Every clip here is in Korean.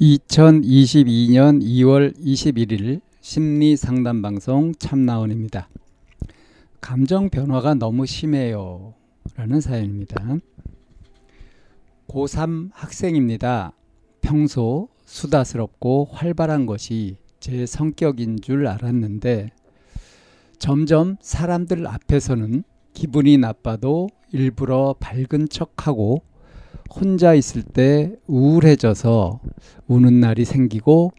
2022년 2월 21일 심리 상담 방송 참나원입니다. 감정 변화가 너무 심해요. 라는 사연입니다. 고3 학생입니다. 평소 수다스럽고 활발한 것이 제 성격인 줄 알았는데 점점 사람들 앞에서는 기분이 나빠도 일부러 밝은 척하고 혼자 있을 때 우울해져서 우는 날이 생기고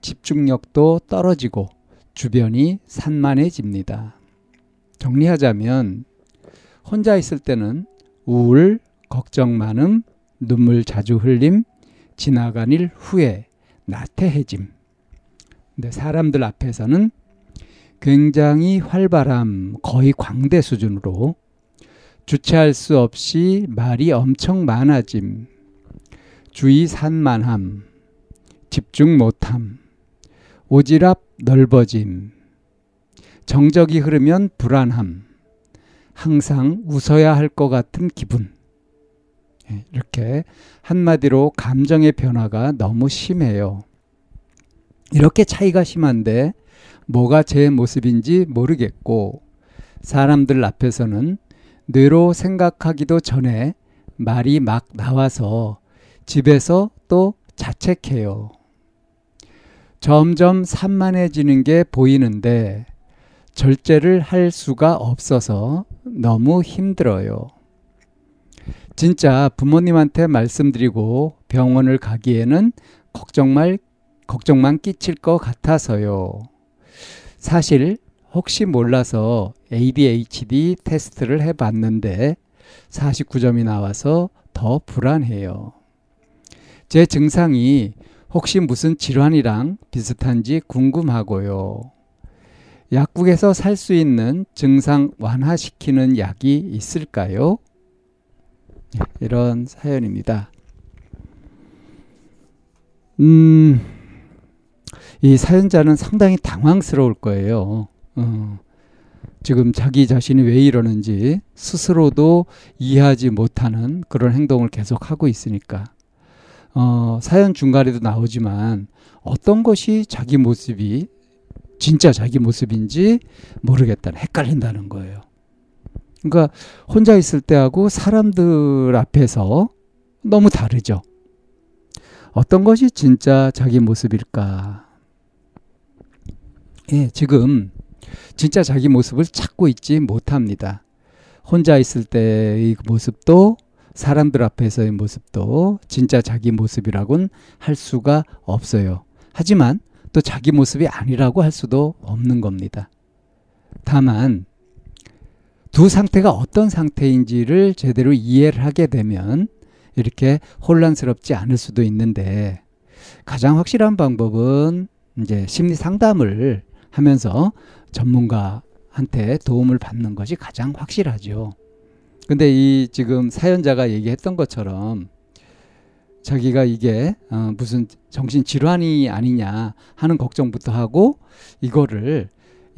집중력도 떨어지고 주변이 산만해집니다. 정리하자면 혼자 있을 때는 우울, 걱정 많음, 눈물 자주 흘림, 지나간 일 후에 나태해짐. 근데 사람들 앞에서는 굉장히 활발함, 거의 광대 수준으로 주체할 수 없이 말이 엄청 많아짐, 주의 산만함, 집중 못함, 오지랖 넓어짐, 정적이 흐르면 불안함, 항상 웃어야 할 것 같은 기분. 예, 이렇게 한마디로 감정의 변화가 너무 심해요. 이렇게 차이가 심한데 뭐가 제 모습인지 모르겠고 사람들 앞에서는 뇌로 생각하기도 전에 말이 막 나와서 집에서 또 자책해요. 점점 산만해지는 게 보이는데 절제를 할 수가 없어서 너무 힘들어요. 진짜 부모님한테 말씀드리고 병원을 가기에는 걱정말, 걱정만 끼칠 것 같아서요. 사실 혹시 몰라서 ADHD 테스트를 해봤는데 49점이 나와서 더 불안해요. 제 증상이 혹시 무슨 질환이랑 비슷한지 궁금하고요. 약국에서 살 수 있는 증상 완화시키는 약이 있을까요? 이런 사연입니다. 음, 이 사연자는 상당히 당황스러울 거예요. 어, 지금 자기 자신이 왜 이러는지 스스로도 이해하지 못하는 그런 행동을 계속하고 있으니까. 어, 사연 중간에도 나오지만 어떤 것이 자기 모습이 진짜 자기 모습인지 모르겠다는 헷갈린다는 거예요. 그러니까 혼자 있을 때하고 사람들 앞에서 너무 다르죠. 어떤 것이 진짜 자기 모습일까? 예, 지금 진짜 자기 모습을 찾고 있지 못합니다. 혼자 있을 때의 모습도 사람들 앞에서의 모습도 진짜 자기 모습이라고는 할 수가 없어요. 하지만 또 자기 모습이 아니라고 할 수도 없는 겁니다. 다만 두 상태가 어떤 상태인지를 제대로 이해를 하게 되면 이렇게 혼란스럽지 않을 수도 있는데 가장 확실한 방법은 이제 심리 상담을 하면서 전문가한테 도움을 받는 것이 가장 확실하죠. 근데 이 지금 사연자가 얘기했던 것처럼 자기가 이게 어 무슨 정신 질환이 아니냐 하는 걱정부터 하고 이거를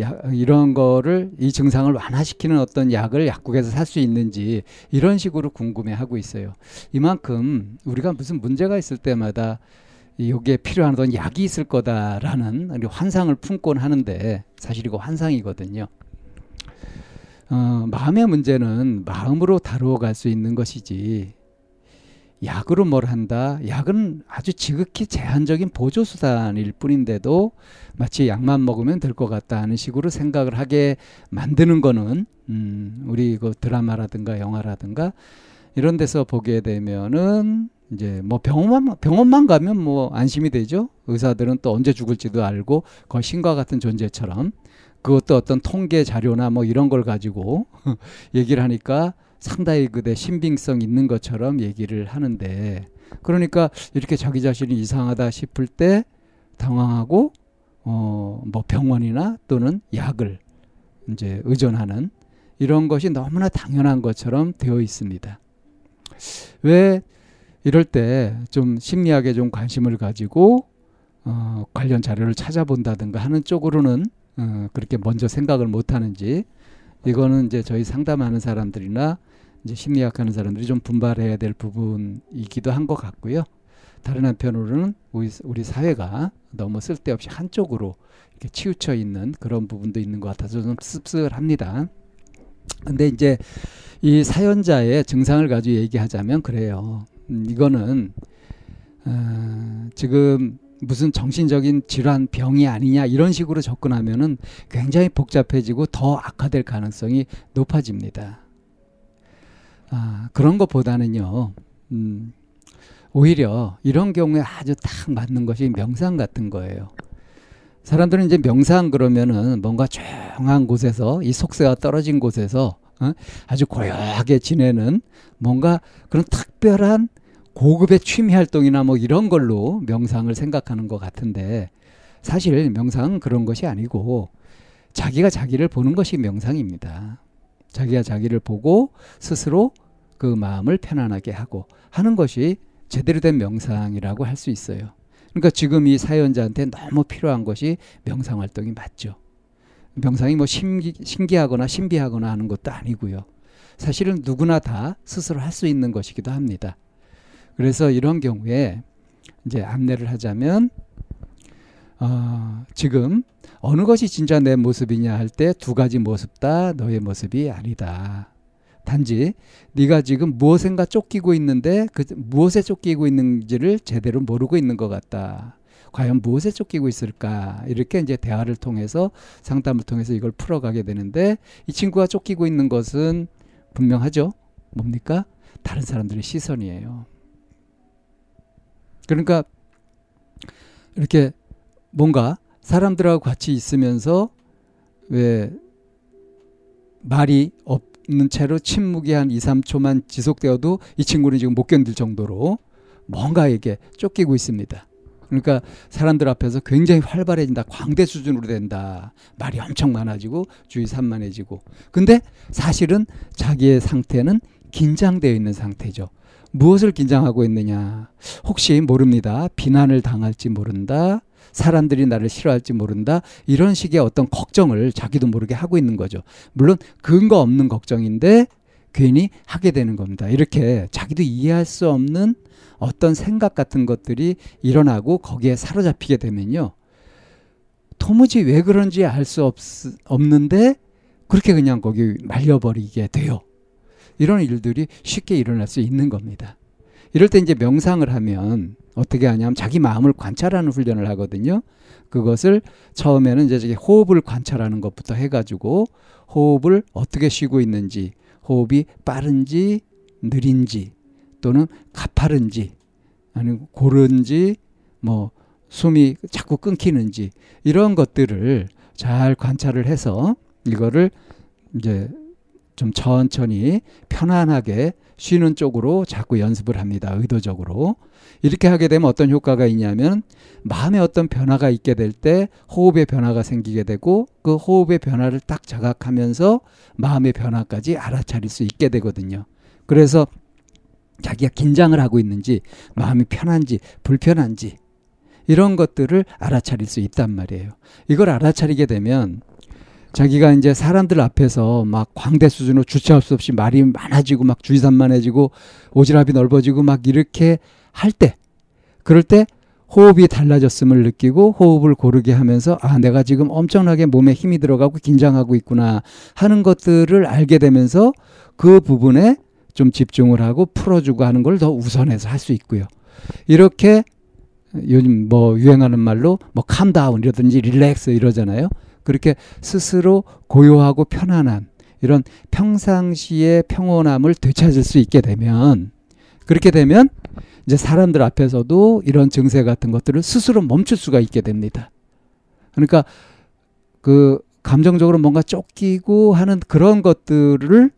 야, 이런 거를 이 증상을 완화시키는 어떤 약을 약국에서 살 수 있는지 이런 식으로 궁금해하고 있어요. 이만큼 우리가 무슨 문제가 있을 때마다 여기에 필요한 어떤 약이 있을 거다라는 환상을 품곤 하는데 사실 이거 환상이거든요. 어, 마음의 문제는 마음으로 다루어 갈 수 있는 것이지 약으로 뭘 한다. 약은 아주 지극히 제한적인 보조 수단일 뿐인데도 마치 약만 먹으면 될 것 같다 하는 식으로 생각을 하게 만드는 거는 음, 우리 그 드라마라든가 영화라든가 이런 데서 보게 되면은 이제 뭐 병원만 병원만 가면 뭐 안심이 되죠. 의사들은 또 언제 죽을지도 알고 거의 신과 같은 존재처럼 그것도 어떤 통계 자료나 뭐 이런 걸 가지고 얘기를 하니까 상당히 그대 신빙성 있는 것처럼 얘기를 하는데 그러니까 이렇게 자기 자신이 이상하다 싶을 때 당황하고 어 뭐 병원이나 또는 약을 이제 의존하는 이런 것이 너무나 당연한 것처럼 되어 있습니다. 왜 이럴 때 좀 심리학에 좀 관심을 가지고 어 관련 자료를 찾아본다든가 하는 쪽으로는 어 그렇게 먼저 생각을 못 하는지 이거는 이제 저희 상담하는 사람들이나 이제 심리학 하는 사람들이 좀 분발해야 될 부분이기도 한 것 같고요. 다른 한편으로는 우리, 우리 사회가 너무 쓸데없이 한쪽으로 이렇게 치우쳐 있는 그런 부분도 있는 것 같아서 좀 씁쓸합니다. 근데 이제 이 사연자의 증상을 가지고 얘기하자면 그래요. 음, 이거는 어, 지금 무슨 정신적인 질환 병이 아니냐 이런 식으로 접근하면은 굉장히 복잡해지고 더 악화될 가능성이 높아집니다. 아, 그런 것보다는요, 음, 오히려 이런 경우에 아주 딱 맞는 것이 명상 같은 거예요. 사람들은 이제 명상 그러면은 뭔가 조용한 곳에서 이 속세가 떨어진 곳에서 어? 아주 고요하게 지내는 뭔가 그런 특별한 고급의 취미 활동이나 뭐 이런 걸로 명상을 생각하는 것 같은데 사실 명상은 그런 것이 아니고 자기가 자기를 보는 것이 명상입니다. 자기가 자기를 보고 스스로 그 마음을 편안하게 하고 하는 것이 제대로 된 명상이라고 할 수 있어요. 그러니까 지금 이 사연자한테 너무 필요한 것이 명상 활동이 맞죠. 명상이 뭐 신기, 신기하거나 신비하거나 하는 것도 아니고요. 사실은 누구나 다 스스로 할 수 있는 것이기도 합니다. 그래서 이런 경우에 이제 안내를 하자면 어, 지금 어느 것이 진짜 내 모습이냐 할 때 두 가지 모습 다 너의 모습이 아니다. 단지 네가 지금 무엇인가 쫓기고 있는데 그 무엇에 쫓기고 있는지를 제대로 모르고 있는 것 같다. 과연 무엇에 쫓기고 있을까? 이렇게 이제 대화를 통해서 상담을 통해서 이걸 풀어가게 되는데 이 친구가 쫓기고 있는 것은 분명하죠. 뭡니까? 다른 사람들의 시선이에요. 그러니까 이렇게 뭔가 사람들하고 같이 있으면서 왜 말이 없는 채로 침묵이 한 2, 3초만 지속되어도 이 친구는 지금 못 견딜 정도로 뭔가에게 쫓기고 있습니다. 그러니까 사람들 앞에서 굉장히 활발해진다. 광대 수준으로 된다. 말이 엄청 많아지고 주의 산만해지고. 근데 사실은 자기의 상태는 긴장되어 있는 상태죠. 무엇을 긴장하고 있느냐? 혹시 모릅니다. 비난을 당할지 모른다. 사람들이 나를 싫어할지 모른다. 이런 식의 어떤 걱정을 자기도 모르게 하고 있는 거죠. 물론 근거 없는 걱정인데 괜히 하게 되는 겁니다. 이렇게 자기도 이해할 수 없는 어떤 생각 같은 것들이 일어나고 거기에 사로잡히게 되면요. 도무지 왜 그런지 알 수 없는데 그렇게 그냥 거기 말려버리게 돼요. 이런 일들이 쉽게 일어날 수 있는 겁니다. 이럴 때 이제 명상을 하면 어떻게 하냐면 자기 마음을 관찰하는 훈련을 하거든요. 그것을 처음에는 이제 호흡을 관찰하는 것부터 해가지고 호흡을 어떻게 쉬고 있는지, 호흡이 빠른지 느린지 또는 가파른지 아니면 고른지 뭐 숨이 자꾸 끊기는지 이런 것들을 잘 관찰을 해서 이거를 이제 좀 천천히 편안하게 쉬는 쪽으로 자꾸 연습을 합니다. 의도적으로. 이렇게 하게 되면 어떤 효과가 있냐면 마음에 어떤 변화가 있게 될 때 호흡의 변화가 생기게 되고 그 호흡의 변화를 딱 자각하면서 마음의 변화까지 알아차릴 수 있게 되거든요. 그래서 자기가 긴장을 하고 있는지 마음이 편한지 불편한지 이런 것들을 알아차릴 수 있단 말이에요. 이걸 알아차리게 되면 자기가 이제 사람들 앞에서 막 광대 수준으로 주체할 수 없이 말이 많아지고 막 주의산만해지고 오지랖이 넓어지고 막 이렇게 할 때 그럴 때 호흡이 달라졌음을 느끼고 호흡을 고르게 하면서 아 내가 지금 엄청나게 몸에 힘이 들어가고 긴장하고 있구나 하는 것들을 알게 되면서 그 부분에 좀 집중을 하고 풀어주고 하는 걸 더 우선해서 할 수 있고요. 이렇게 요즘 뭐 유행하는 말로 뭐 캄다운이라든지 릴렉스 이러잖아요. 그렇게 스스로 고요하고 편안한 이런 평상시의 평온함을 되찾을 수 있게 되면 그렇게 되면 이제 사람들 앞에서도 이런 증세 같은 것들을 스스로 멈출 수가 있게 됩니다. 그러니까 그 감정적으로 뭔가 쫓기고 하는 그런 것들을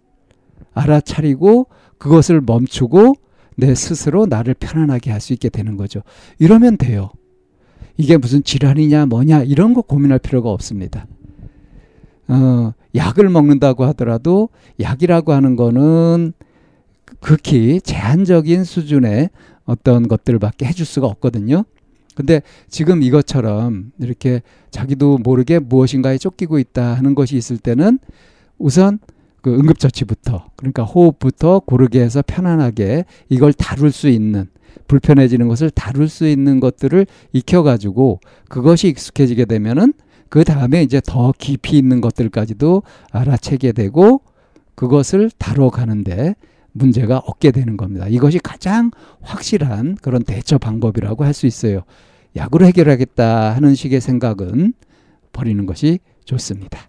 알아차리고 그것을 멈추고 내 스스로 나를 편안하게 할 수 있게 되는 거죠. 이러면 돼요. 이게 무슨 질환이냐 뭐냐 이런 거 고민할 필요가 없습니다. 어, 약을 먹는다고 하더라도 약이라고 하는 거는 극히 제한적인 수준의 어떤 것들밖에 해줄 수가 없거든요. 근데 지금 이것처럼 이렇게 자기도 모르게 무엇인가에 쫓기고 있다 하는 것이 있을 때는 우선 그 응급처치부터 그러니까 호흡부터 고르게 해서 편안하게 이걸 다룰 수 있는 불편해지는 것을 다룰 수 있는 것들을 익혀가지고 그것이 익숙해지게 되면은 그 다음에 이제 더 깊이 있는 것들까지도 알아채게 되고 그것을 다뤄가는데 문제가 없게 되는 겁니다. 이것이 가장 확실한 그런 대처 방법이라고 할 수 있어요. 약으로 해결하겠다 하는 식의 생각은 버리는 것이 좋습니다.